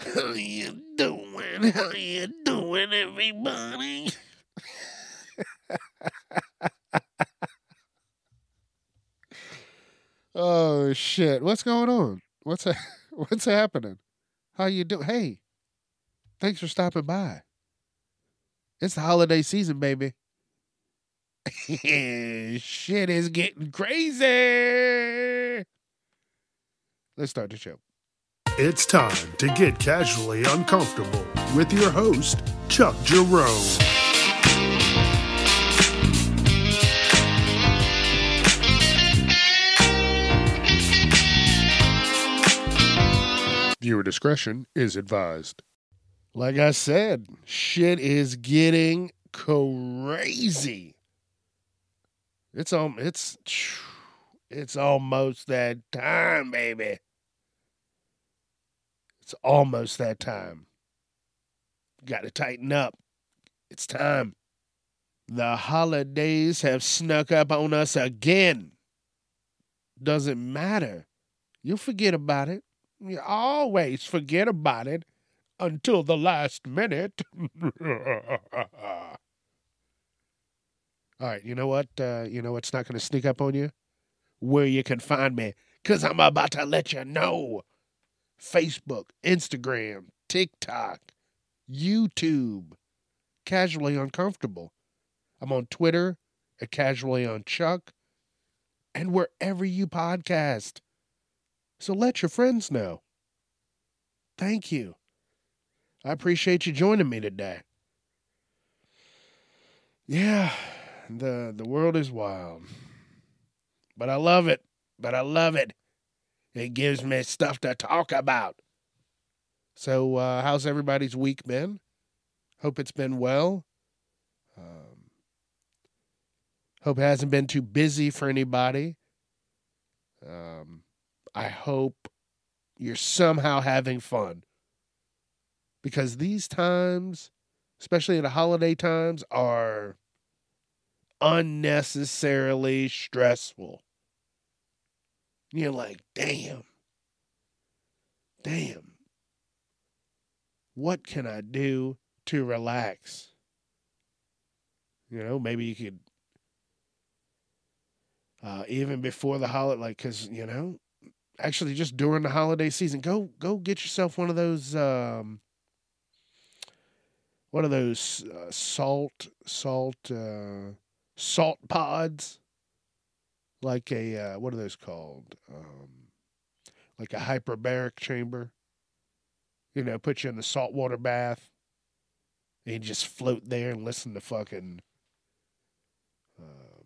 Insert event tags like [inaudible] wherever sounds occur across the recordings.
How you doing? How you doing, everybody? oh shit! What's going on? What's ha- [laughs] what's happening? How you doing? Hey, thanks for stopping by. It's the holiday season, baby. [laughs] Shit is getting crazy. Let's start the show. It's time to get casually uncomfortable with your host, Chuck Jerome. Viewer discretion is advised. Like I said, shit is getting crazy. It's um it's it's almost that time, baby. It's almost that time. Got to tighten up. It's time. The holidays have snuck up on us again. Doesn't matter. You'll forget about it. You always forget about it until the last minute. [laughs] All right, you know what? Uh, you know what's not going to sneak up on you? Where you can find me. Because I'm about to let you know. Facebook, Instagram, TikTok, YouTube, Casually Uncomfortable. I'm on Twitter at Casually on Chuck and wherever you podcast. So let your friends know. Thank you. I appreciate you joining me today. Yeah, the the world is wild. But I love it. But I love it. It gives me stuff to talk about. So, uh, how's everybody's week been? Hope it's been well. Um, hope it hasn't been too busy for anybody. Um, I hope you're somehow having fun. Because these times, especially in the holiday times, are unnecessarily stressful. You're like, damn, damn, what can I do to relax? You know, maybe you could, uh, even before the holiday, like, because, you know, actually just during the holiday season, go go get yourself one of those, um, one of those uh, salt, salt, uh, salt pods like a uh, what are those called? Um, like a hyperbaric chamber. You know, put you in the saltwater bath, and just float there and listen to fucking um,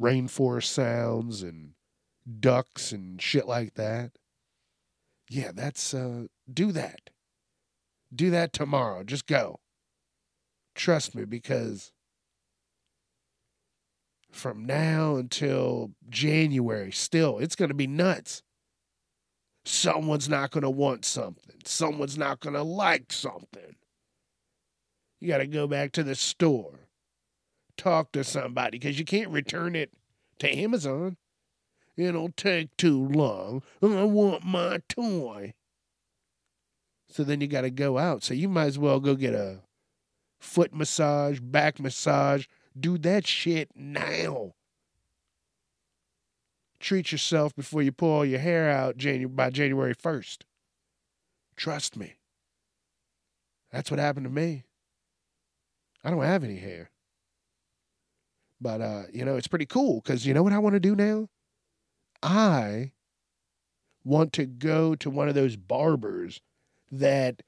rainforest sounds and ducks and shit like that. Yeah, that's uh, do that. Do that tomorrow. Just go. Trust me, because from now until January, still, it's going to be nuts. Someone's not going to want something. Someone's not going to like something. You got to go back to the store, talk to somebody because you can't return it to Amazon. It'll take too long. I want my toy. So then you got to go out. So you might as well go get a foot massage, back massage, do that shit now. Treat yourself before you pull your hair out Janu- by January 1st. Trust me. That's what happened to me. I don't have any hair. But, uh, you know, it's pretty cool because you know what I want to do now? I want to go to one of those barbers that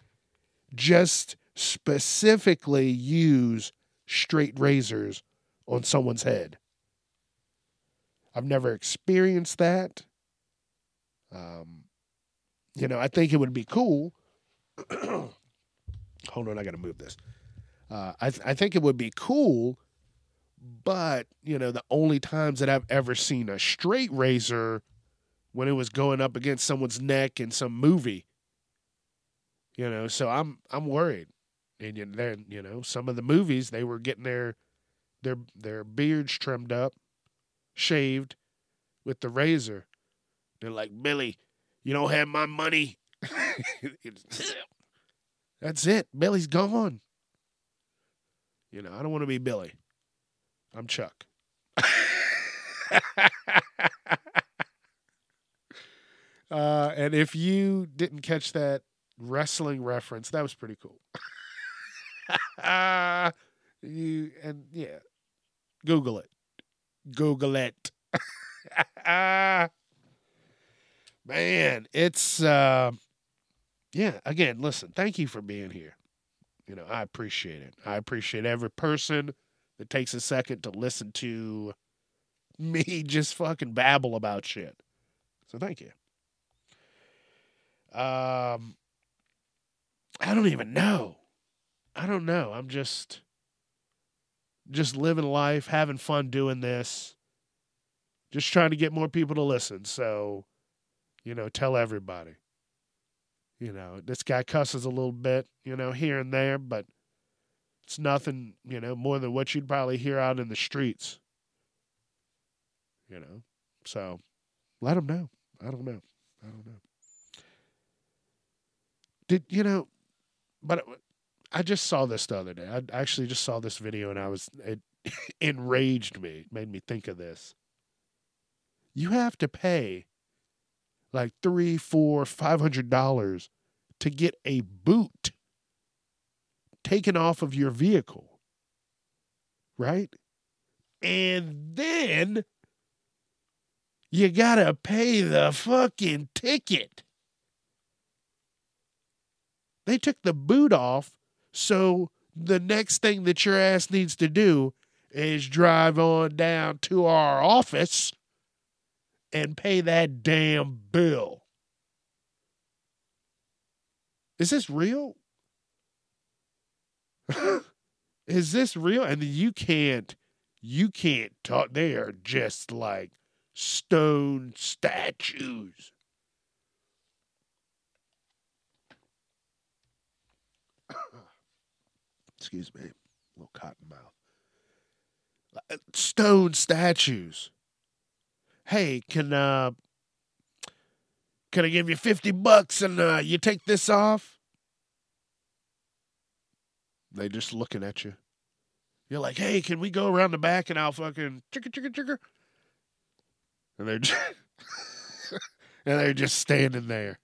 just specifically use straight razors on someone's head. I've never experienced that. Um, you know, I think it would be cool. [clears throat] Hold on, I got to move this. Uh, I th- I think it would be cool, but you know, the only times that I've ever seen a straight razor when it was going up against someone's neck in some movie. You know, so I'm I'm worried and then you know some of the movies they were getting their their their beards trimmed up, shaved, with the razor. They're like Billy, you don't have my money. [laughs] That's it. Billy's gone. You know, I don't want to be Billy. I'm Chuck. [laughs] uh, and if you didn't catch that wrestling reference, that was pretty cool. [laughs] [laughs] you and yeah, Google it. Google it. [laughs] Man, it's uh, yeah. Again, listen. Thank you for being here. You know, I appreciate it. I appreciate every person that takes a second to listen to [laughs] me just fucking babble about shit. So thank you. Um, I don't even know. I don't know. I'm just just living life, having fun doing this. Just trying to get more people to listen. So, you know, tell everybody. You know, this guy cusses a little bit, you know, here and there, but it's nothing, you know, more than what you'd probably hear out in the streets. You know, so let him know. I don't know. I don't know. Did you know? But uh, I just saw this the other day. I actually just saw this video and I was it [laughs] enraged me. Made me think of this. You have to pay like three, four, five hundred dollars to get a boot taken off of your vehicle. Right? And then you gotta pay the fucking ticket. They took the boot off, so the next thing that your ass needs to do is drive on down to our office and pay that damn bill. Is this real? [laughs] Is this real? And you can't, you can't talk. They are just like stone statues. Excuse me, a little cotton mouth. Uh, Stone statues. Hey, can uh, can I give you fifty bucks and uh, you take this off? They just looking at you. You're like, hey, can we go around the back and I'll fucking chicka chicka chicka. And they're just, [laughs] and they're just standing there.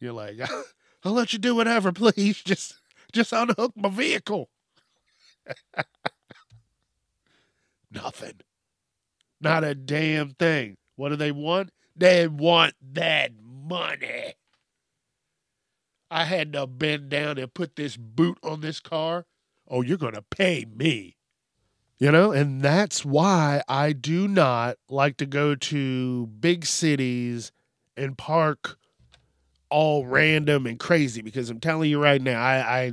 You're like, [laughs] I'll let you do whatever, please. Just just unhook my vehicle. [laughs] Nothing. Not a damn thing. What do they want? They want that money. I had to bend down and put this boot on this car. Oh, you're going to pay me. You know, and that's why I do not like to go to big cities and park all random and crazy because I'm telling you right now, I I,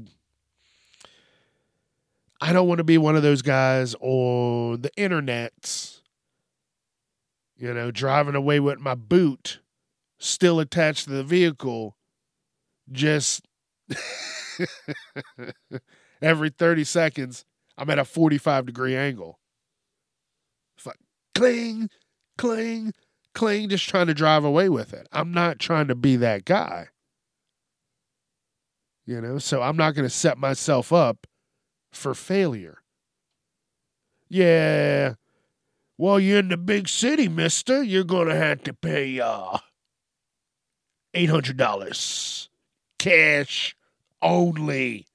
I don't want to be one of those guys on the internets, you know, driving away with my boot still attached to the vehicle, just [laughs] every 30 seconds, I'm at a 45 degree angle. Fuck, cling, cling, cling, just trying to drive away with it. I'm not trying to be that guy. You know, so I'm not going to set myself up for failure. Yeah. Well, you're in the big city, mister. You're going to have to pay uh $800 cash only.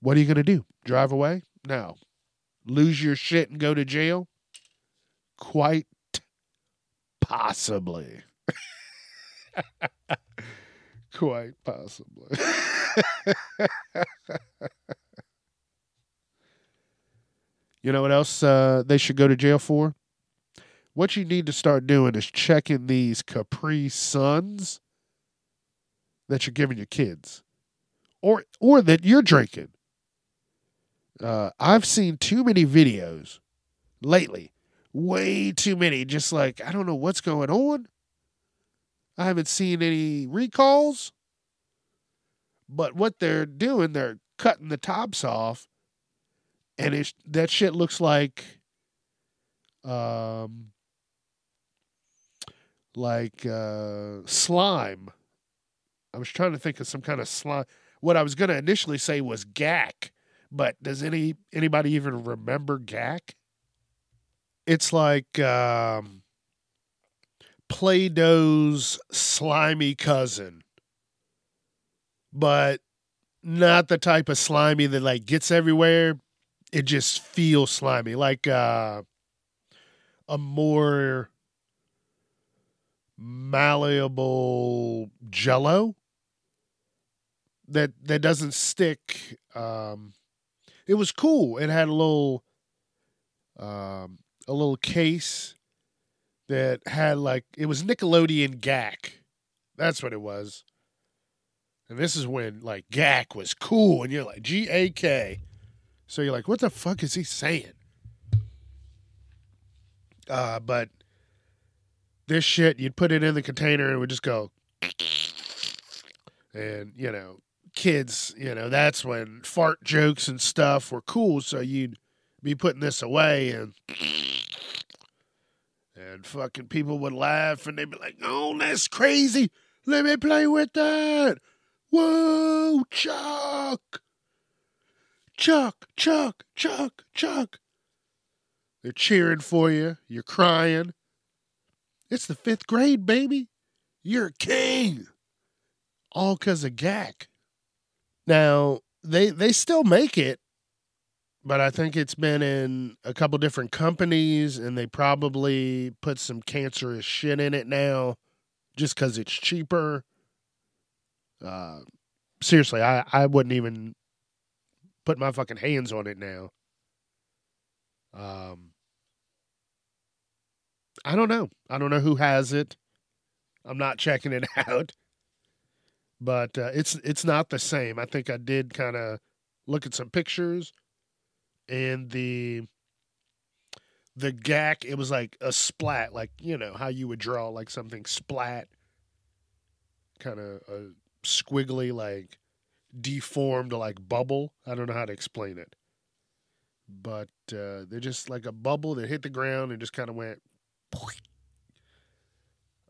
What are you going to do? Drive away? No. Lose your shit and go to jail? Quite possibly. [laughs] Quite possibly. [laughs] you know what else uh, they should go to jail for? What you need to start doing is checking these Capri Suns that you're giving your kids, or or that you're drinking. Uh, I've seen too many videos lately, way too many. Just like I don't know what's going on. I haven't seen any recalls, but what they're doing, they're cutting the tops off, and it that shit looks like, um, like uh, slime. I was trying to think of some kind of slime. What I was going to initially say was Gak, but does any anybody even remember Gak? It's like um, Play-Doh's slimy cousin, but not the type of slimy that like gets everywhere. It just feels slimy, like uh, a more malleable jello that that doesn't stick um it was cool it had a little um a little case that had like it was nickelodeon Gak that's what it was and this is when like Gak was cool and you're like g-a-k so you're like what the fuck is he saying uh but this shit, you'd put it in the container and it would just go. And, you know, kids, you know, that's when fart jokes and stuff were cool. So you'd be putting this away and. And fucking people would laugh and they'd be like, oh, that's crazy. Let me play with that. Whoa, Chuck. Chuck, Chuck, Chuck, Chuck. They're cheering for you. You're crying. It's the fifth grade, baby. You're a king. All because of Gak. Now, they they still make it, but I think it's been in a couple different companies and they probably put some cancerous shit in it now just because it's cheaper. Uh, seriously, I, I wouldn't even put my fucking hands on it now. Um, I don't know. I don't know who has it. I'm not checking it [laughs] out. But uh, it's it's not the same. I think I did kind of look at some pictures and the the Gak it was like a splat like you know how you would draw like something splat kind of a squiggly like deformed like bubble i don't know how to explain it but uh, they're just like a bubble that hit the ground and just kind of went [laughs]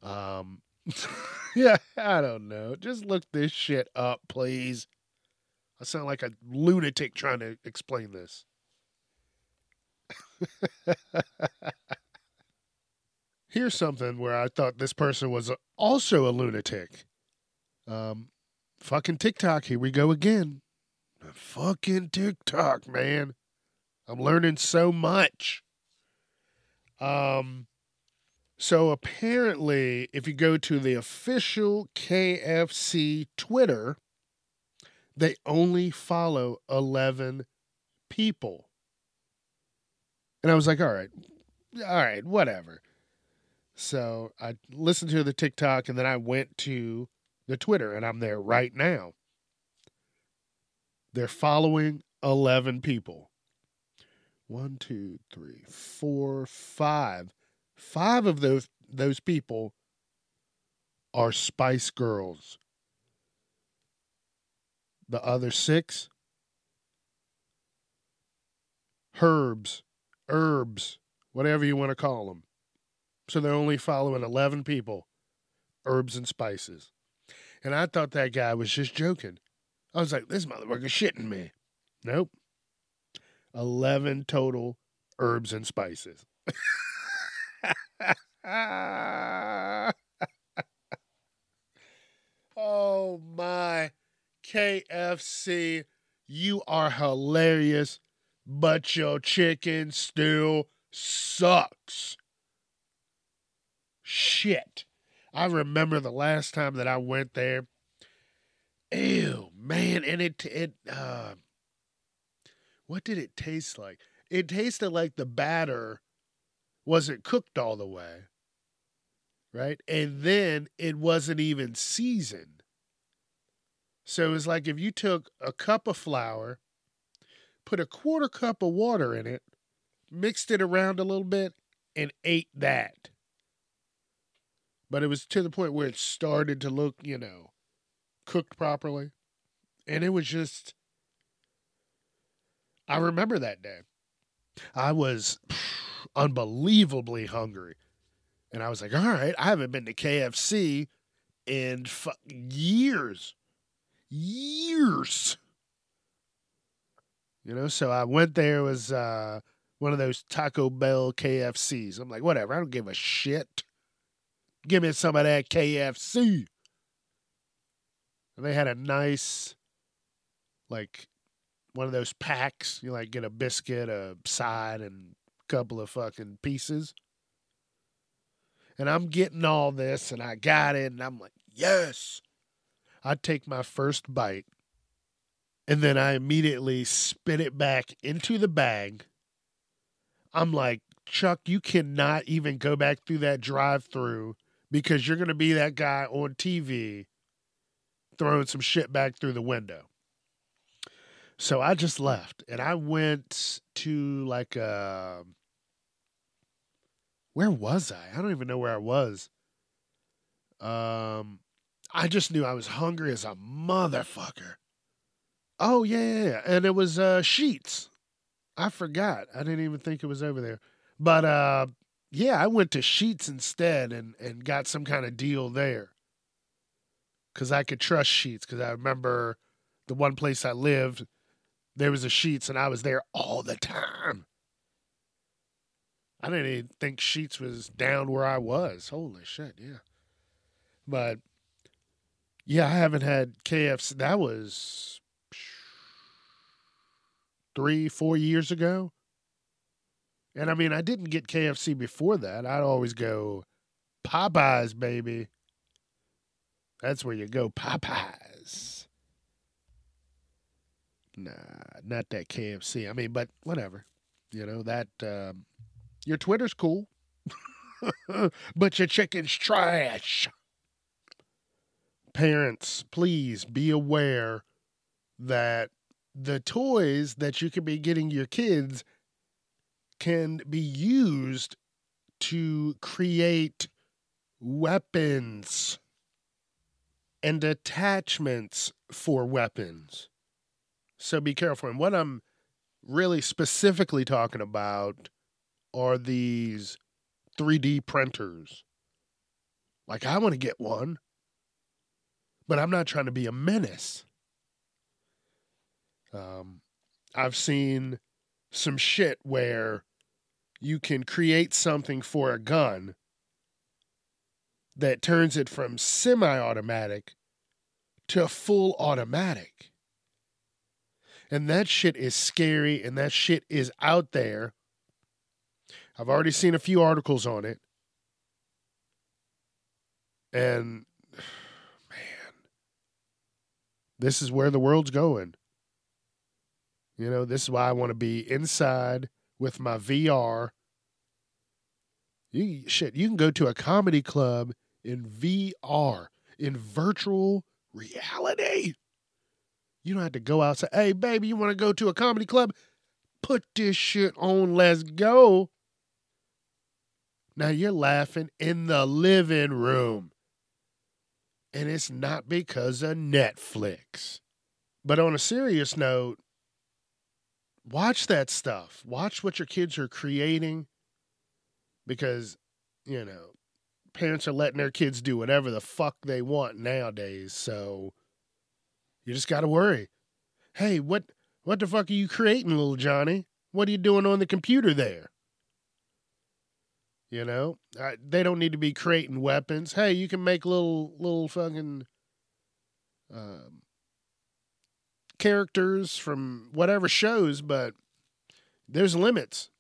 um, [laughs] yeah, I don't know. Just look this shit up, please. I sound like a lunatic trying to explain this. [laughs] Here's something where I thought this person was also a lunatic. Um, fucking TikTok. Here we go again. Fucking TikTok, man. I'm learning so much. Um, so apparently, if you go to the official KFC Twitter, they only follow 11 people. And I was like, all right, all right, whatever. So I listened to the TikTok and then I went to the Twitter and I'm there right now. They're following 11 people. One, two, three, four, five Five of those those people are Spice Girls. The other six herbs, herbs, whatever you want to call them. So they're only following 11 people, herbs and spices. And I thought that guy was just joking. I was like, this motherfucker's shitting me. Nope. 11 total herbs and spices. [laughs] oh my KFC, you are hilarious, but your chicken still sucks. Shit. I remember the last time that I went there. Ew, man, and it it uh what did it taste like? It tasted like the batter wasn't cooked all the way. Right? And then it wasn't even seasoned. So it's like if you took a cup of flour, put a quarter cup of water in it, mixed it around a little bit, and ate that. But it was to the point where it started to look, you know, cooked properly. And it was just, I remember that day. I was [sighs] unbelievably hungry. And I was like, all right, I haven't been to KFC in fu- years. Years. You know, so I went there, was uh, one of those Taco Bell KFCs. I'm like, whatever, I don't give a shit. Give me some of that KFC. And they had a nice, like, one of those packs. You like get a biscuit, a side, and a couple of fucking pieces. And I'm getting all this, and I got it, and I'm like, yes. I take my first bite, and then I immediately spit it back into the bag. I'm like, Chuck, you cannot even go back through that drive through because you're going to be that guy on TV throwing some shit back through the window. So I just left and I went to like a. Where was I? I don't even know where I was. Um, I just knew I was hungry as a motherfucker. Oh yeah, yeah, yeah. and it was uh Sheetz. I forgot. I didn't even think it was over there. But uh yeah, I went to Sheetz instead and and got some kind of deal there. Cuz I could trust Sheetz cuz I remember the one place I lived there was a Sheetz and I was there all the time. I didn't even think Sheetz was down where I was. Holy shit, yeah. But yeah, I haven't had KFC. That was three, four years ago. And I mean, I didn't get KFC before that. I'd always go Popeyes, baby. That's where you go, Popeyes. Nah, not that KFC. I mean, but whatever. You know, that, um, your Twitter's cool, [laughs] but your chicken's trash. Parents, please be aware that the toys that you could be getting your kids can be used to create weapons and attachments for weapons. So be careful. And what I'm really specifically talking about are these 3D printers. Like, I want to get one, but I'm not trying to be a menace. Um, I've seen some shit where you can create something for a gun that turns it from semi automatic to full automatic. And that shit is scary and that shit is out there. I've already seen a few articles on it. And [sighs] man, this is where the world's going. You know, this is why I want to be inside with my VR. You shit, you can go to a comedy club in VR, in virtual reality. You don't have to go outside. Hey, baby, you want to go to a comedy club? Put this shit on. Let's go. Now you're laughing in the living room. And it's not because of Netflix. But on a serious note, watch that stuff. Watch what your kids are creating because, you know, parents are letting their kids do whatever the fuck they want nowadays. So you just got to worry. Hey, what what the fuck are you creating, little Johnny? What are you doing on the computer there? You know, uh, they don't need to be creating weapons. Hey, you can make little little fucking um, characters from whatever shows, but there's limits.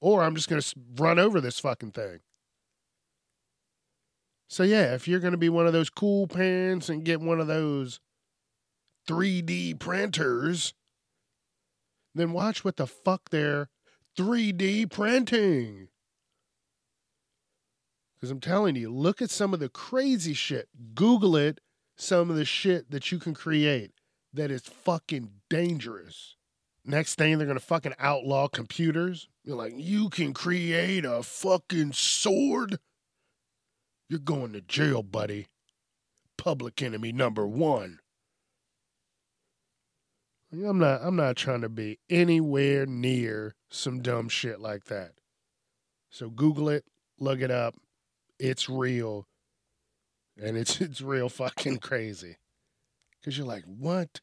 Or I'm just going to run over this fucking thing. So, yeah, if you're going to be one of those cool parents and get one of those 3D printers, then watch what the fuck they're 3D printing. Because I'm telling you, look at some of the crazy shit. Google it, some of the shit that you can create that is fucking dangerous. Next thing, they're gonna fucking outlaw computers. You're like, you can create a fucking sword. You're going to jail, buddy. Public enemy number one. I'm not I'm not trying to be anywhere near some dumb shit like that. So Google it, look it up. it's real, and it's [laughs] it's real fucking crazy. Cause you're like, what?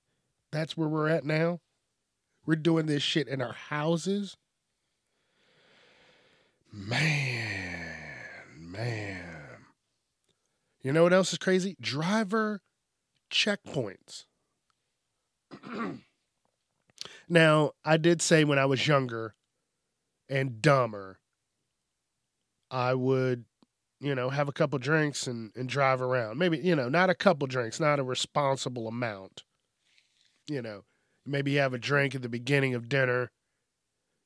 That's where we're at now. We're doing this shit in our houses. Man, man. You know what else is crazy? Driver checkpoints. [clears throat] now, I did say when I was younger and dumber, I would, you know, have a couple drinks and, and drive around. Maybe, you know, not a couple drinks, not a responsible amount. You know, maybe you have a drink at the beginning of dinner.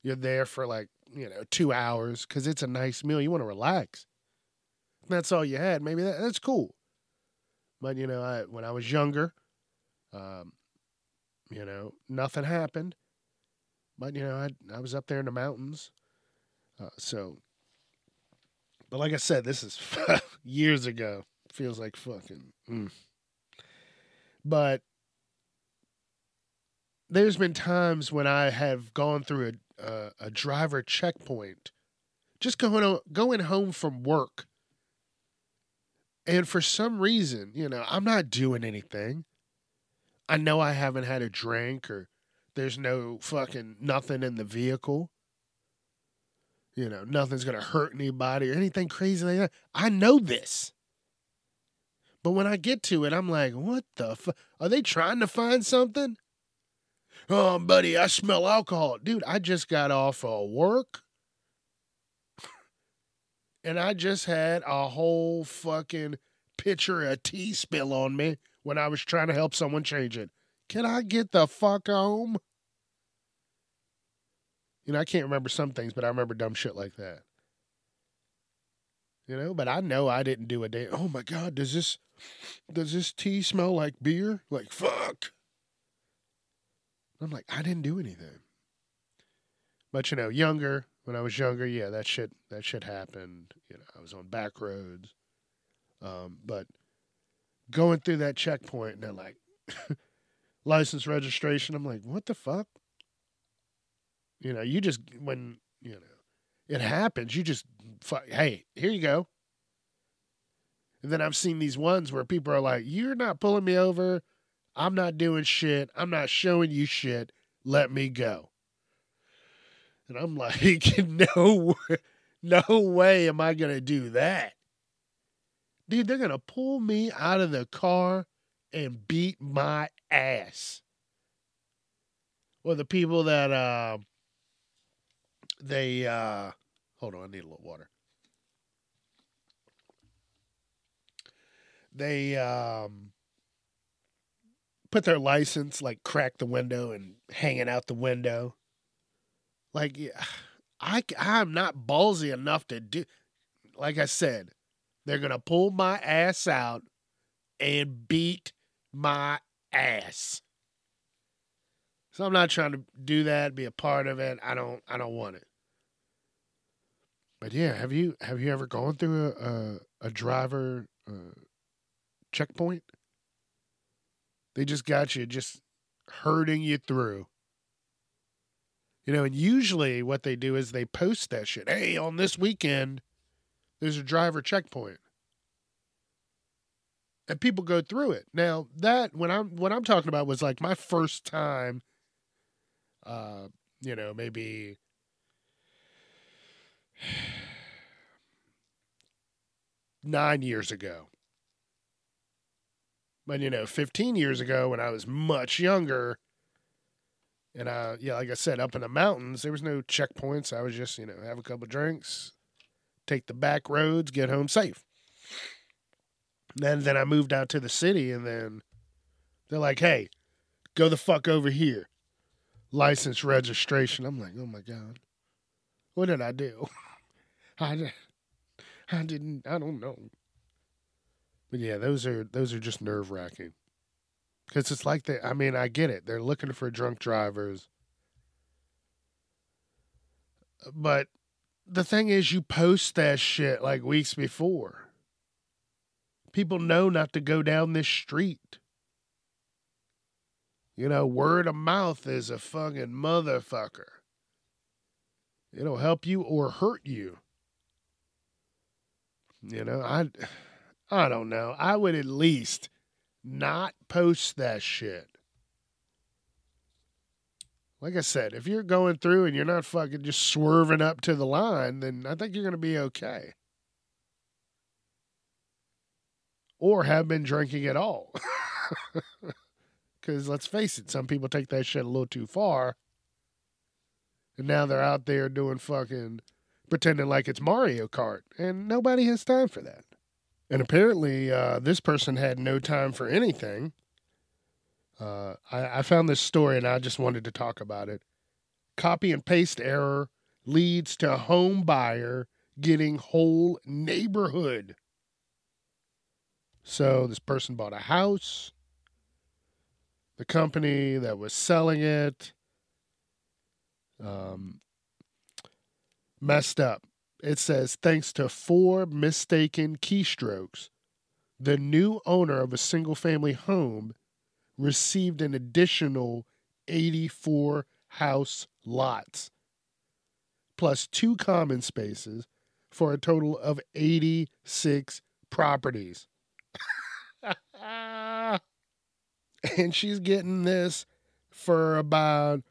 You're there for like, you know, two hours because it's a nice meal. You want to relax. That's all you had, maybe that, that's cool. But, you know, I, when I was younger, um, you know, nothing happened. But, you know, I, I was up there in the mountains. Uh, so, but like I said, this is [laughs] years ago. Feels like fucking. Mm. But there's been times when I have gone through a a, a driver checkpoint, just going going home from work, and for some reason, you know, I'm not doing anything. I know I haven't had a drink or there's no fucking nothing in the vehicle. You know, nothing's gonna hurt anybody or anything crazy like that. I know this. But when I get to it, I'm like, what the? Are they trying to find something? Oh, buddy, I smell alcohol. Dude, I just got off of work. [laughs] and I just had a whole fucking pitcher of tea spill on me when I was trying to help someone change it. Can I get the fuck home? You know, I can't remember some things, but I remember dumb shit like that. You know, but I know I didn't do a day. Oh my god, does this does this tea smell like beer? Like fuck. I'm like, I didn't do anything. But you know, younger, when I was younger, yeah, that shit that shit happened. You know, I was on back roads. Um, but going through that checkpoint and they're like [laughs] license registration, I'm like, what the fuck? You know, you just when you know it happens, you just fuck, hey, here you go. And then I've seen these ones where people are like, "You're not pulling me over. I'm not doing shit. I'm not showing you shit. Let me go." And I'm [laughs] like, "No, no way am I gonna do that, dude. They're gonna pull me out of the car and beat my ass." Well, the people that uh, they uh, hold on, I need a little water. They um, put their license like crack the window and hanging out the window. Like I I'm not ballsy enough to do like I said, they're going to pull my ass out and beat my ass. So I'm not trying to do that, be a part of it. I don't I don't want it. But yeah, have you have you ever gone through a a, a driver uh, checkpoint? They just got you just herding you through. You know, and usually what they do is they post that shit. Hey, on this weekend, there's a driver checkpoint. And people go through it. Now, that when I'm what I'm talking about was like my first time uh, you know, maybe [sighs] nine years ago. But you know, 15 years ago when I was much younger, and uh, yeah, like I said, up in the mountains, there was no checkpoints. I was just, you know, have a couple drinks, take the back roads, get home safe. And then I moved out to the city, and then they're like, "Hey, go the fuck over here." License registration. I'm like, "Oh my god, what did I do?" [laughs] I, I didn't. I don't know. But yeah, those are those are just nerve wracking. Because it's like they. I mean, I get it. They're looking for drunk drivers. But the thing is, you post that shit like weeks before. People know not to go down this street. You know, word of mouth is a fucking motherfucker. It'll help you or hurt you. You know, I [sighs] I don't know. I would at least not post that shit. Like I said, if you're going through and you're not fucking just swerving up to the line, then I think you're going to be okay. Or have been drinking at all. [laughs] Because let's face it, some people take that shit a little too far. And now they're out there doing fucking pretending like it's Mario Kart. And nobody has time for that. And apparently, uh, this person had no time for anything. Uh, I, I found this story and I just wanted to talk about it. Copy and paste error leads to home buyer getting whole neighborhood. So this person bought a house. The company that was selling it um, messed up. It says thanks to four mistaken keystrokes, the new owner of a single family home received an additional 84 house lots plus two common spaces for a total of 86 properties. [laughs] and she's getting this for about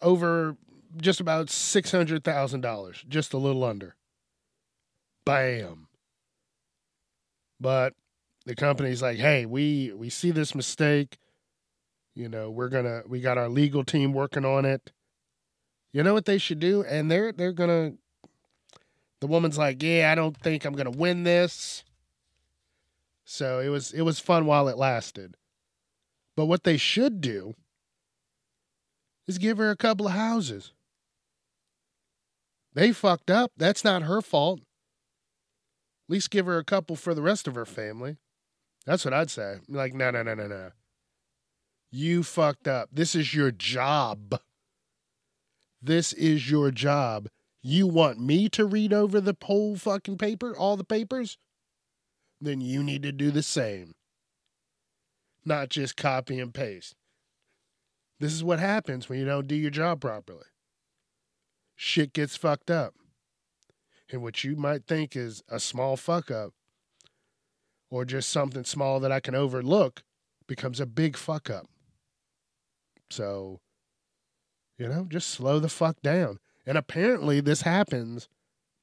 over just about $600,000, just a little under. Bam. But the company's like, "Hey, we we see this mistake. You know, we're to we got our legal team working on it. You know what they should do? And they're they're to the woman's like, "Yeah, I don't think I'm to win this." So it was it was fun while it lasted. But what they should do is give her a couple of houses. They fucked up. That's not her fault. At least give her a couple for the rest of her family. That's what I'd say. Like, no, no, no, no, no. You fucked up. This is your job. This is your job. You want me to read over the whole fucking paper, all the papers? Then you need to do the same. Not just copy and paste. This is what happens when you don't do your job properly. Shit gets fucked up. And what you might think is a small fuck up or just something small that I can overlook becomes a big fuck up. So, you know, just slow the fuck down. And apparently, this happens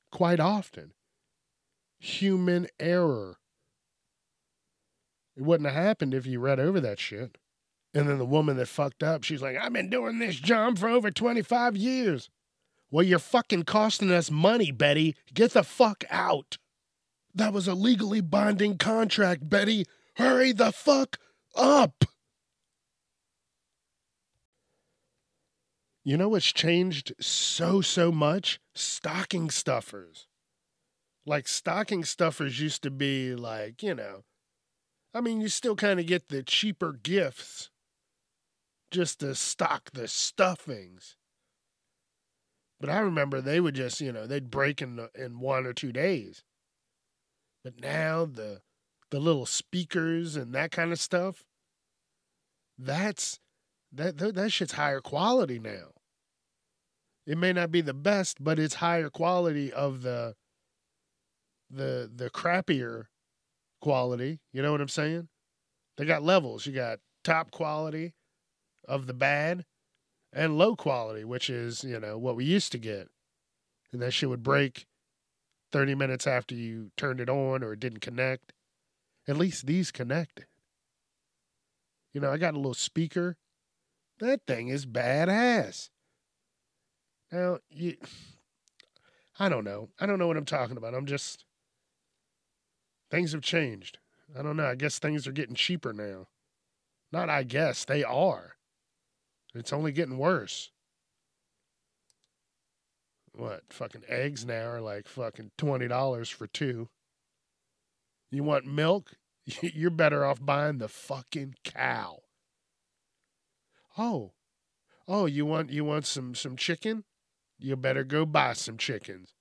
quite often. Human error. It wouldn't have happened if you read over that shit. And then the woman that fucked up, she's like, I've been doing this job for over 25 years. Well, you're fucking costing us money, Betty. Get the fuck out. That was a legally binding contract, Betty. Hurry the fuck up. You know what's changed so, so much? Stocking stuffers. Like, stocking stuffers used to be like, you know, I mean, you still kind of get the cheaper gifts just to stock the stuffings. But I remember they would just, you know, they'd break in in one or two days. But now the the little speakers and that kind of stuff, that's that that, that shit's higher quality now. It may not be the best, but it's higher quality of the the the crappier quality. You know what I'm saying? They got levels. You got top quality of the bad and low quality, which is, you know, what we used to get. And that shit would break 30 minutes after you turned it on or it didn't connect. At least these connected. You know, I got a little speaker. That thing is badass. Now, you [sighs] I don't know. I don't know what I'm talking about. I'm just things have changed. I don't know. I guess things are getting cheaper now. Not I guess, they are. It's only getting worse. What? Fucking eggs now are like fucking $20 for two. You want milk? [laughs] You're better off buying the fucking cow. Oh. Oh, you want you want some some chicken? You better go buy some chickens.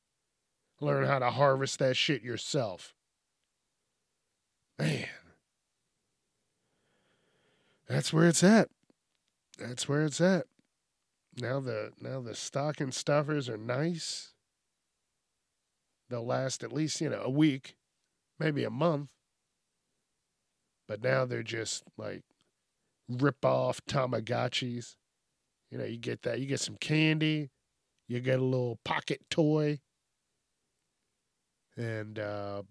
Learn how to harvest that shit yourself. Man. That's where it's at that's where it's at. Now the now the stocking stuffers are nice. they'll last at least, you know, a week, maybe a month. But now they're just like rip off Tamagotchis. You know, you get that, you get some candy, you get a little pocket toy, and uh,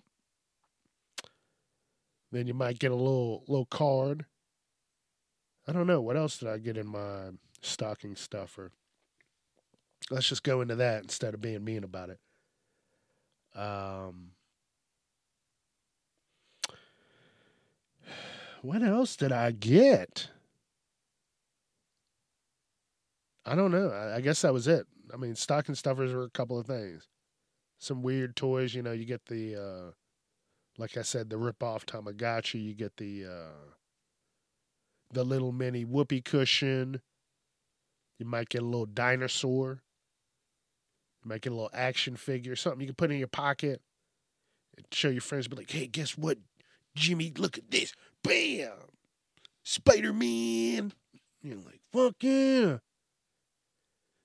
then you might get a little little card. I don't know what else did I get in my stocking stuffer. Let's just go into that instead of being mean about it. Um, what else did I get? I don't know. I, I guess that was it. I mean, stocking stuffers were a couple of things. Some weird toys, you know, you get the uh like I said, the rip off Tamagotchi, you get the uh the little mini whoopee cushion. You might get a little dinosaur. You might get a little action figure, something you can put in your pocket and show your friends, be like, hey, guess what? Jimmy, look at this. Bam! Spider Man. You're like, fuck yeah.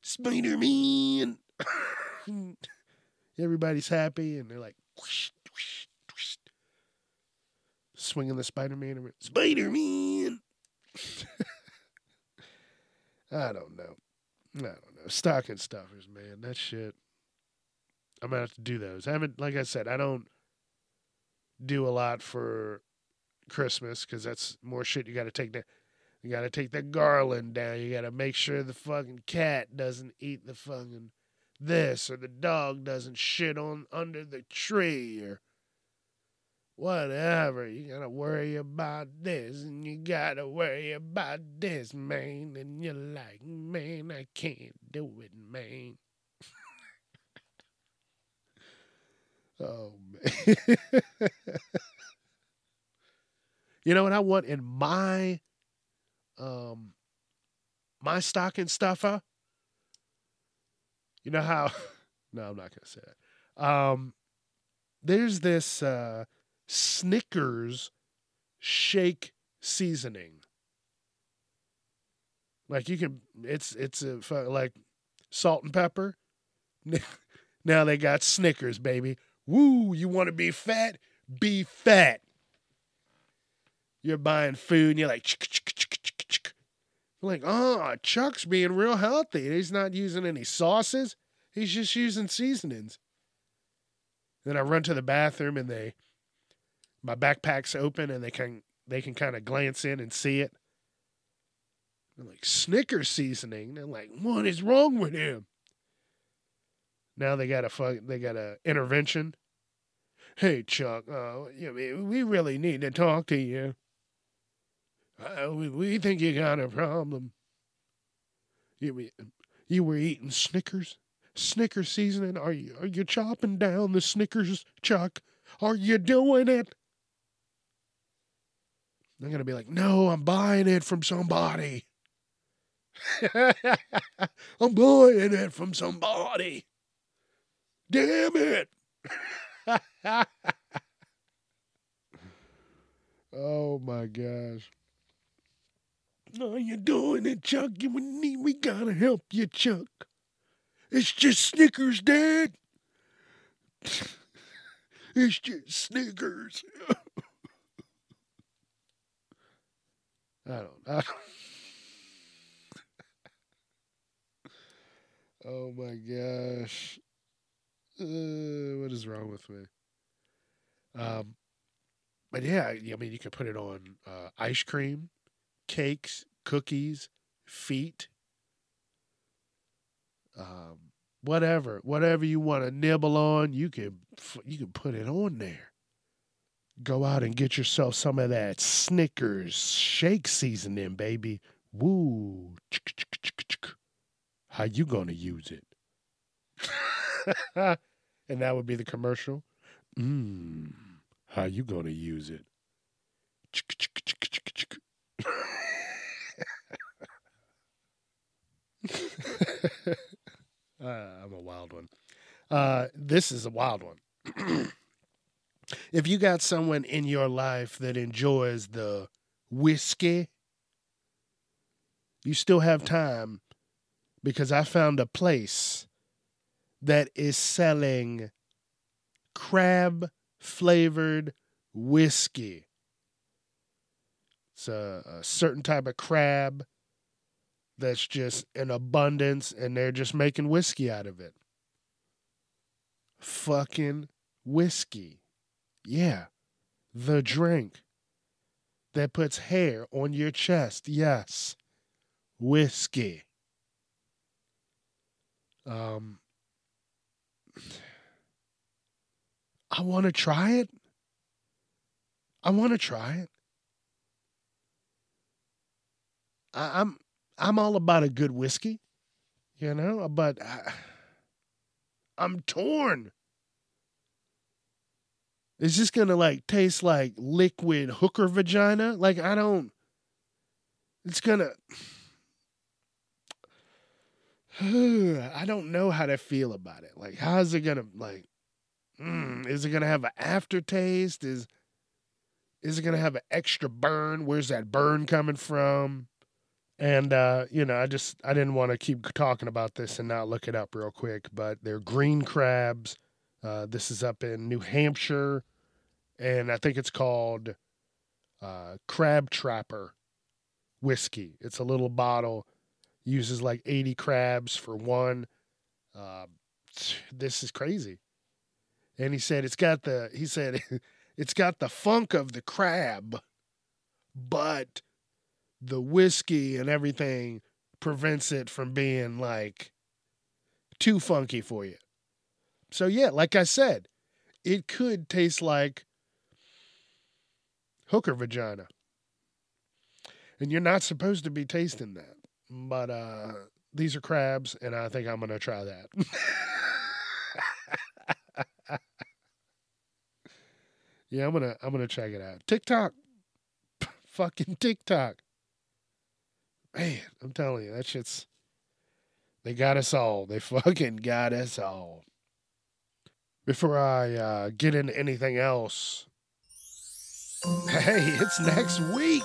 Spider Man. [laughs] Everybody's happy and they're like, whoosh, whoosh, whoosh. swinging the Spider Man. Spider Man. [laughs] I don't know. I don't know. Stocking stuffers, man. That shit. I'm gonna have to do those. I haven't, like I said, I don't do a lot for Christmas because that's more shit you got to take. The, you got to take the garland down. You got to make sure the fucking cat doesn't eat the fucking this or the dog doesn't shit on under the tree or whatever. You gotta worry about this and you gotta worry about this, man. And you're like, man, I can't do it, man. [laughs] oh man. [laughs] you know what I want in my um my stocking stuffer? You know how [laughs] no, I'm not gonna say that. Um there's this uh Snickers shake seasoning. Like you can, it's it's a like salt and pepper. [laughs] now they got Snickers, baby. Woo! You want to be fat? Be fat. You're buying food and you're like. You're like, oh, Chuck's being real healthy. He's not using any sauces. He's just using seasonings. Then I run to the bathroom and they my backpack's open and they can they can kind of glance in and see it. They're like Snickers seasoning. They're like, what is wrong with him? Now they got a fuck. They got a intervention. Hey Chuck, uh, we really need to talk to you. Uh, we, we think you got a problem. You you were eating Snickers, Snickers seasoning. Are you are you chopping down the Snickers, Chuck? Are you doing it? They're going to be like, no, I'm buying it from somebody. [laughs] I'm buying it from somebody. Damn it. [laughs] oh my gosh. No, you're doing it, Chuck. You need, we gotta help you, Chuck. It's just Snickers, Dad. [laughs] it's just Snickers. I don't. Don't. oh my gosh. Uh, what is wrong with me? Um, but yeah, I mean, you can put it on uh, ice cream, cakes, cookies, feet, um, whatever, whatever you want to nibble on, you can you can put it on there go out and get yourself some of that Snickers shake seasoning, baby. Woo. How you gonna use it? [laughs] and that would be the commercial. Mmm. How you gonna use it? uh, [laughs] I'm a wild one. Uh, this is a wild one. [clears throat] if you got someone in your life that enjoys the whiskey, you still have time because I found a place that is selling crab flavored whiskey. It's a, a certain type of crab that's just in abundance, and they're just making whiskey out of it. Fucking whiskey. Yeah, the drink that puts hair on your chest. Yes, whiskey. Um, [sighs] I want to try it. I want to try it. I, I'm I'm all about a good whiskey, you know, but I, [sighs] I'm torn. Is this gonna like taste like liquid hooker vagina? Like I don't. It's gonna. [sighs] I don't know how to feel about it. Like, how is it gonna like? Mm, is it gonna have an aftertaste? Is is it gonna have an extra burn? Where's that burn coming from? And uh, you know, I just I didn't want to keep talking about this and not look it up real quick. But they're green crabs. Uh, this is up in New Hampshire, and I think it's called uh, Crab Trapper whiskey. It's a little bottle, uses like 80 crabs for one. Uh, this is crazy. And he said it's got the he said [laughs] it's got the funk of the crab, but the whiskey and everything prevents it from being like too funky for you. So yeah, like I said, it could taste like hooker vagina. And you're not supposed to be tasting that. But uh these are crabs and I think I'm going to try that. [laughs] yeah, I'm going to I'm going to check it out. TikTok. [laughs] Fucking TikTok. Man, I'm telling you, that shit's they got us all. They fucking got us all. Before I uh, get into anything else, hey, it's next week.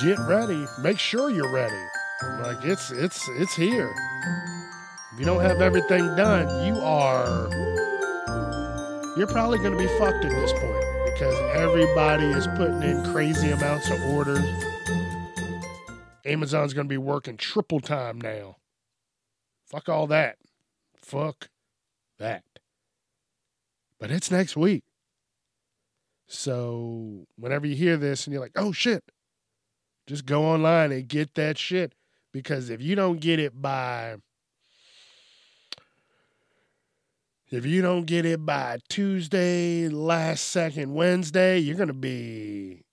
Get ready. Make sure you're ready. Like it's it's it's here. If you don't have everything done, you are you're probably going to be fucked at this point because everybody is putting in crazy amounts of orders. Amazon's going to be working triple time now. Fuck all that. Fuck that. But it's next week. So whenever you hear this and you're like, oh shit, just go online and get that shit. Because if you don't get it by if you don't get it by Tuesday, last second Wednesday, you're gonna be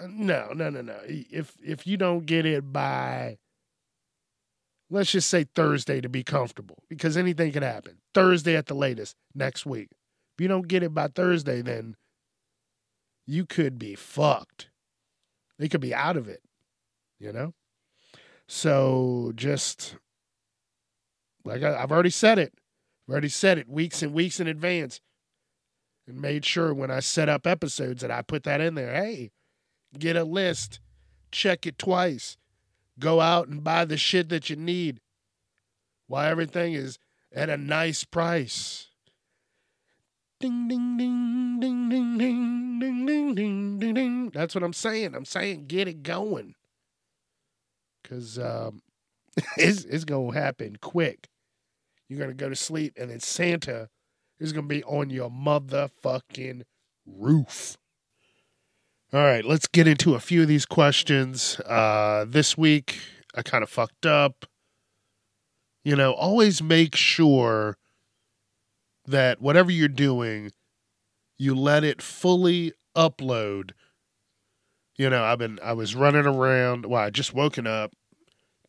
uh, no, no, no, no. If if you don't get it by let's just say Thursday to be comfortable, because anything could happen. Thursday at the latest next week. If you don't get it by Thursday, then you could be fucked. They could be out of it, you know? So just like I, have already said it, I've already said it weeks and weeks in advance and made sure when I set up episodes that I put that in there. Hey, get a list, check it twice, go out and buy the shit that you need while everything is at a nice price. Ding ding ding ding ding ding ding ding ding ding ding. That's what I'm saying. I'm saying get it going. Cause um, [laughs] it's it's gonna happen quick. You're gonna go to sleep and then Santa is gonna be on your motherfucking roof. All right, let's get into a few of these questions. Uh, this week, I kind of fucked up. You know, always make sure that whatever you're doing, you let it fully upload. You know, I've been I was running around. Well, I just woken up,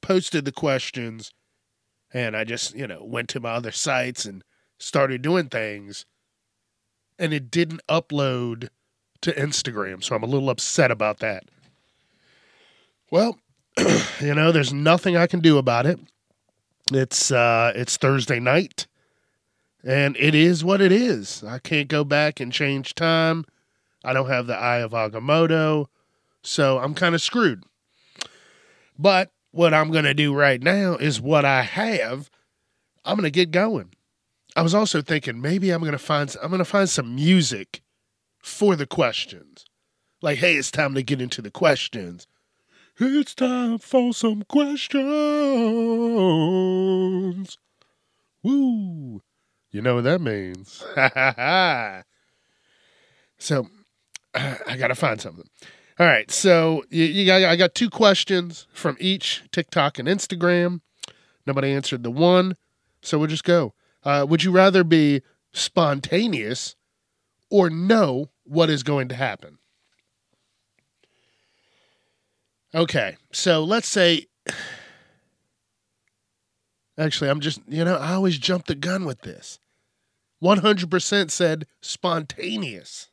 posted the questions, and I just you know went to my other sites and started doing things, and it didn't upload to Instagram. So I'm a little upset about that. Well, [clears throat] you know, there's nothing I can do about it. It's uh it's Thursday night and it is what it is. I can't go back and change time. I don't have the eye of Agamotto, so I'm kind of screwed. But what I'm going to do right now is what I have. I'm going to get going. I was also thinking maybe I'm gonna find I'm gonna find some music for the questions. Like, hey, it's time to get into the questions. It's time for some questions. Woo! You know what that means. [laughs] so I gotta find something. All right, so you, you got, I got two questions from each TikTok and Instagram. Nobody answered the one, so we'll just go. Uh, would you rather be spontaneous or know what is going to happen? Okay, so let's say. Actually, I'm just, you know, I always jump the gun with this. 100% said spontaneous.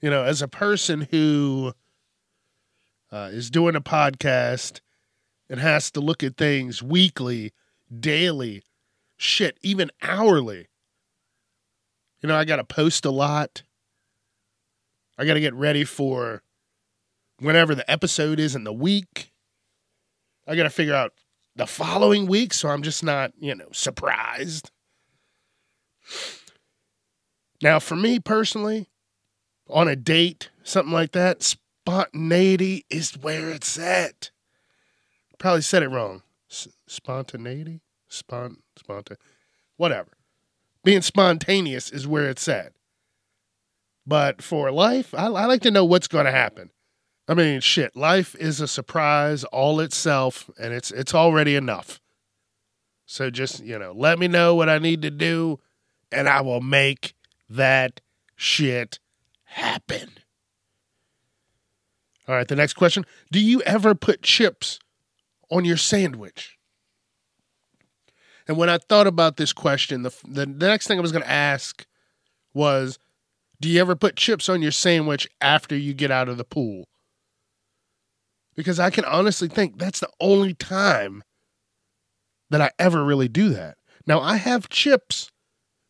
You know, as a person who uh, is doing a podcast and has to look at things weekly, daily, shit, even hourly. You know, I got to post a lot. I got to get ready for whenever the episode is in the week. I got to figure out the following week so I'm just not, you know, surprised. Now, for me personally, on a date, something like that, spontaneity is where it's at. Probably said it wrong. S- spontaneity? Spont, sponta, whatever. Being spontaneous is where it's at. But for life, I, I like to know what's going to happen. I mean, shit, life is a surprise all itself, and it's it's already enough. So just you know, let me know what I need to do, and I will make that shit happen. All right, the next question: Do you ever put chips on your sandwich? And when I thought about this question, the the, next thing I was going to ask was, do you ever put chips on your sandwich after you get out of the pool? because I can honestly think that's the only time that I ever really do that. Now, I have chips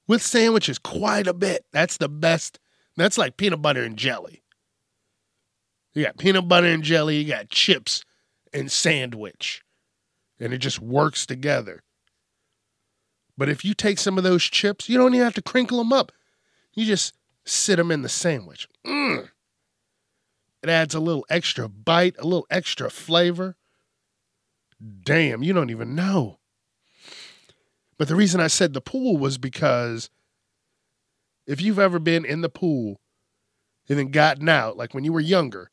with sandwiches quite a bit. That's the best. That's like peanut butter and jelly. You got peanut butter and jelly, you got chips and sandwich, and it just works together. But if you take some of those chips, you don't even have to crinkle them up. You just sit them in the sandwich. Mm. It adds a little extra bite, a little extra flavor. Damn, you don't even know. But the reason I said the pool was because if you've ever been in the pool and then gotten out, like when you were younger,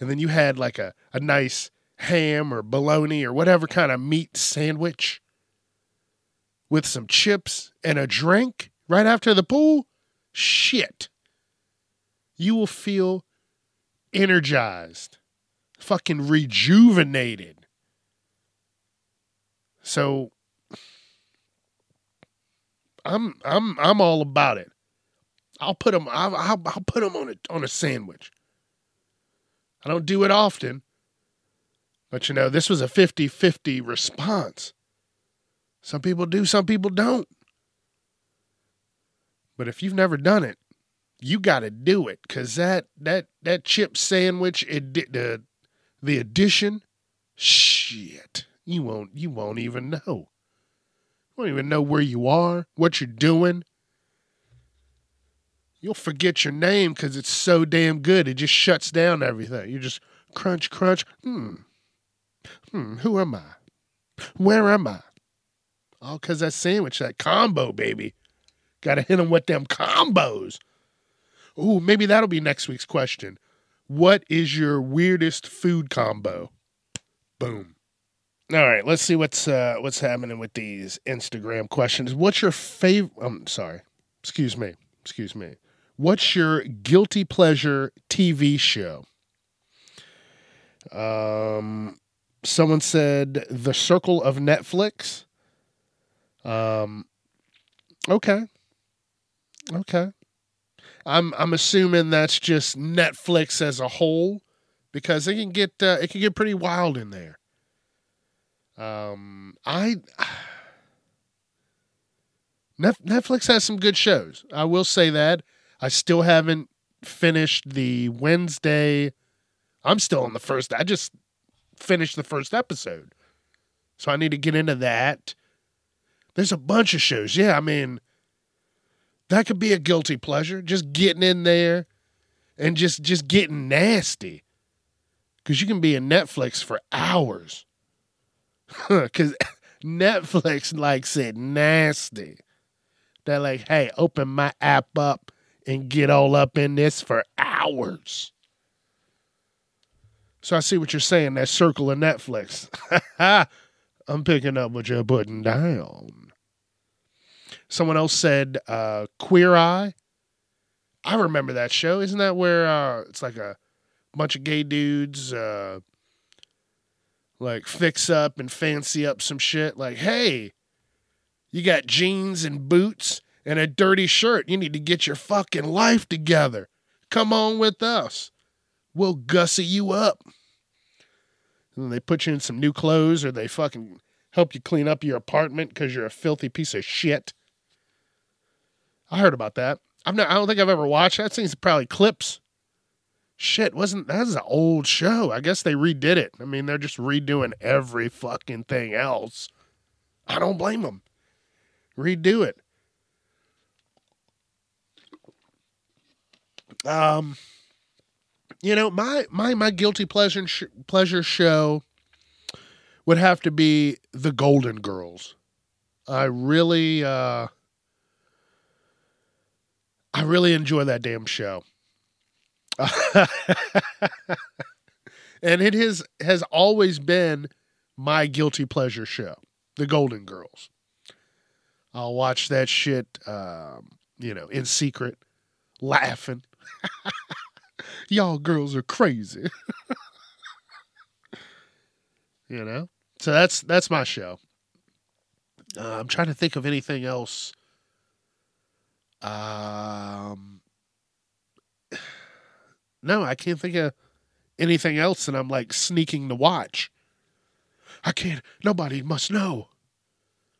and then you had like a, a nice ham or bologna or whatever kind of meat sandwich with some chips and a drink right after the pool, shit. You will feel energized, fucking rejuvenated. So I'm I'm I'm all about it. I'll put them I'll, I'll, I'll put them on a on a sandwich. I don't do it often, but you know, this was a 50-50 response. Some people do, some people don't. But if you've never done it, you got to do it because that that that chip sandwich it the the addition shit you won't you won't even know. You won't even know where you are what you're doing. You'll forget your name because it's so damn good it just shuts down everything. You just crunch crunch hmm hmm who am i? Where am i all because that sandwich that combo baby gotta hit them with them combos Ooh, maybe that'll be next week's question. What is your weirdest food combo? Boom. All right, let's see what's uh, what's happening with these Instagram questions. What's your favorite? I'm um, sorry. Excuse me. Excuse me. What's your guilty pleasure TV show? Um, someone said The Circle of Netflix. Um, okay. Okay. I'm I'm assuming that's just Netflix as a whole because it can get uh, it can get pretty wild in there. Um, I [sighs] Netflix has some good shows. I will say that. I still haven't finished the Wednesday. I'm still on the first. I just finished the first episode, so I need to get into that. There's a bunch of shows. Yeah, I mean, that could be a guilty pleasure. Just getting in there and just just getting nasty. Cause you can be in Netflix for hours. [laughs] Cause Netflix likes it nasty. They're like, hey, open my app up and get all up in this for hours. So I see what you're saying, that circle of Netflix. [laughs] I'm picking up what you're putting down. Someone else said uh, Queer Eye. I remember that show. Isn't that where uh, it's like a bunch of gay dudes uh, like fix up and fancy up some shit? Like, hey, you got jeans and boots and a dirty shirt. You need to get your fucking life together. Come on with us. We'll gussy you up. And they put you in some new clothes or they fucking help you clean up your apartment because you're a filthy piece of shit. I heard about that. I've not, I don't think I've ever watched that. Thing's probably clips. Shit, wasn't that's an old show. I guess they redid it. I mean, they're just redoing every fucking thing else. I don't blame them. Redo it. Um, you know, my my my guilty pleasure sh- pleasure show would have to be the Golden Girls. I really uh I really enjoy that damn show. [laughs] and it has has always been my guilty pleasure show, The Golden Girls. I'll watch that shit um, you know, in secret, laughing. [laughs] Y'all girls are crazy. [laughs] you know? So that's that's my show. Uh, I'm trying to think of anything else. Um, no, I can't think of anything else that I'm like sneaking to watch. I can't. Nobody must know,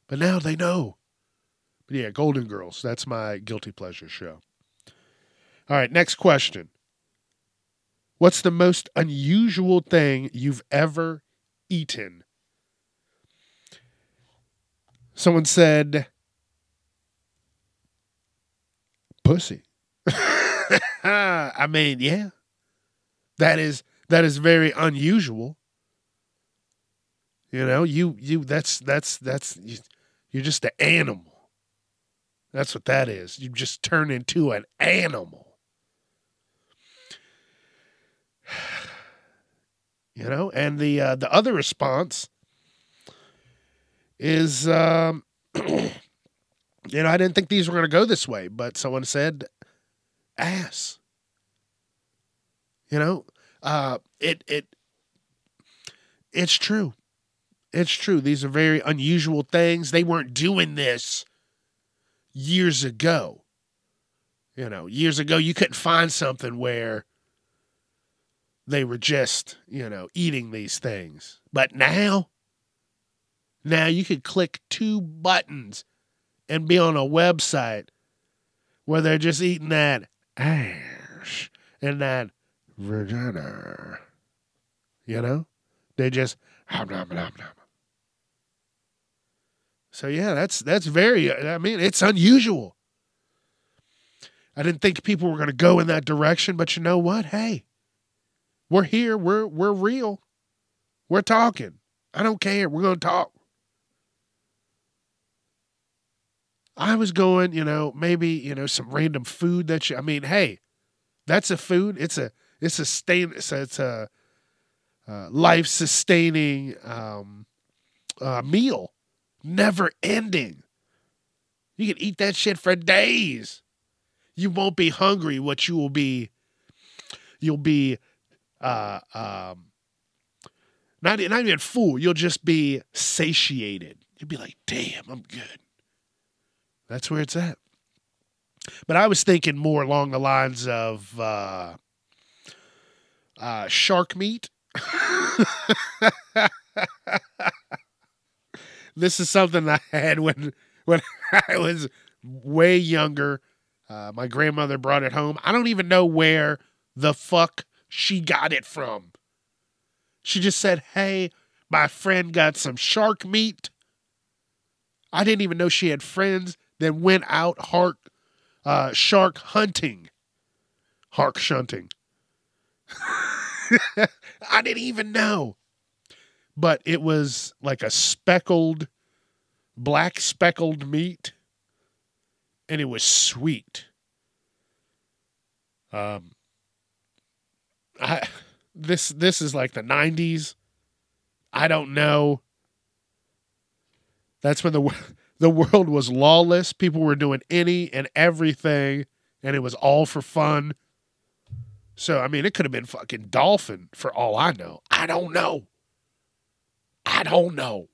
but now they know. But yeah, Golden Girls. That's my guilty pleasure show. All right, next question. What's the most unusual thing you've ever eaten? Someone said, pussy. [laughs] I mean, yeah. That is that is very unusual. You know, you you that's that's that's you, you're just an animal. That's what that is. You just turn into an animal. [sighs] You know, and the uh, the other response is um [clears throat] you know, I didn't think these were going to go this way, but someone said ass. You know, uh, it it it's true. It's true. These are very unusual things. They weren't doing this years ago. You know, years ago you couldn't find something where they were just, you know, eating these things. But now, now you could click two buttons and be on a website where they're just eating that ash and that vagina. You know? They just. So yeah, that's that's very I mean, it's unusual. I didn't think people were going to go in that direction, but you know what? Hey. We're here, we're we're real. We're talking. I don't care. We're going to talk. I was going, you know, maybe, you know, some random food that you, I mean, hey, that's a food. It's a, it's a stain, it's a, it's a uh, life sustaining um, uh, meal, never ending. You can eat that shit for days. You won't be hungry. What you will be, you'll be, uh, um, not, not even full. You'll just be satiated. You'll be like, damn, I'm good. That's where it's at. But I was thinking more along the lines of uh, uh, shark meat. [laughs] this is something I had when when I was way younger. Uh, my grandmother brought it home. I don't even know where the fuck she got it from. She just said, "Hey, my friend got some shark meat." I didn't even know she had friends that went out hark, uh, shark hunting. Hark shunting. [laughs] I didn't even know. But it was like a speckled, black speckled meat, and it was sweet. Um, I this this is like the '90s. I don't know. That's when the the world was lawless. People were doing any and everything, and it was all for fun. So I mean, it could have been fucking dolphin for all I know. I don't know. I don't know.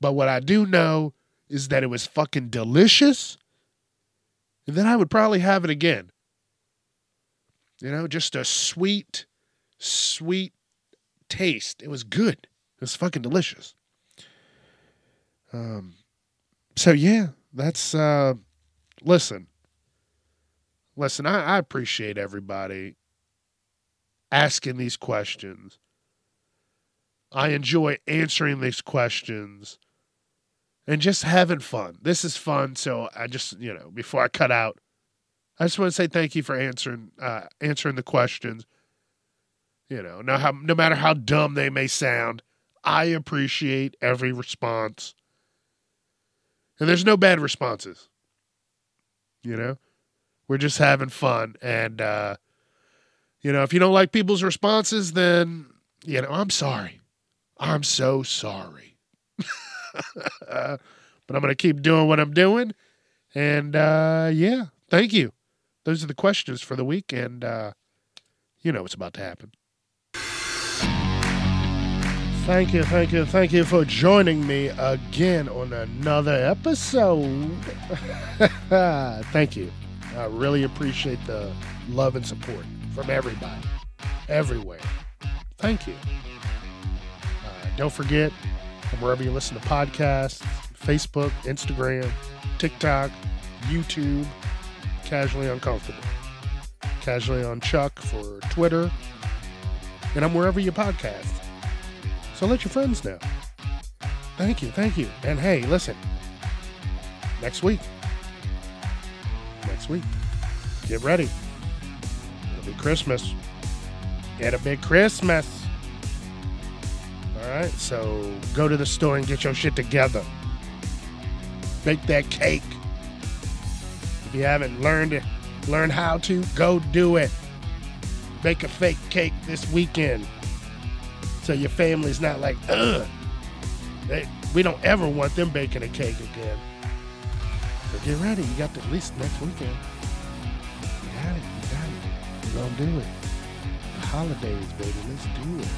But what I do know is that it was fucking delicious, and then I would probably have it again. You know, just a sweet, sweet taste. It was good. It was fucking delicious. Um, so yeah, that's uh, listen, listen. I, I appreciate everybody asking these questions. I enjoy answering these questions and just having fun. This is fun. So I just, you know, before I cut out, I just want to say thank you for answering uh, answering the questions. You know, no how no matter how dumb they may sound, I appreciate every response. And there's no bad responses. You know? We're just having fun and uh you know, if you don't like people's responses then, you know, I'm sorry. I'm so sorry. [laughs] but I'm going to keep doing what I'm doing and uh yeah, thank you those are the questions for the week, and uh, you know what's about to happen. Thank you, thank you, thank you for joining me again on another episode. [laughs] thank you. I really appreciate the love and support from everybody, everywhere. Thank you. Uh, don't forget, wherever you listen to podcasts, Facebook, Instagram, TikTok, YouTube, Casually Uncomfortable. Casually on Chuck for Twitter. And I'm wherever you podcast. So let your friends know. Thank you, thank you. And hey, listen, next week, next week, get ready. It'll be Christmas. Get a big Christmas. All right, so go to the store and get your shit together. Bake that cake. If you haven't learned it, learn how to, go do it. Bake a fake cake this weekend. So your family's not like, ugh. They, we don't ever want them baking a cake again. So get ready. You got at least next weekend. You got it. You got it. We're going to do it. The holidays, baby. Let's do it.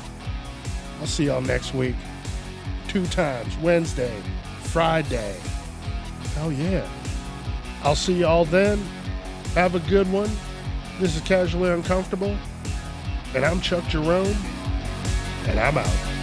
I'll see y'all next week. Two times Wednesday, Friday. Oh, yeah. I'll see y'all then. Have a good one. This is Casually Uncomfortable. And I'm Chuck Jerome. And I'm out.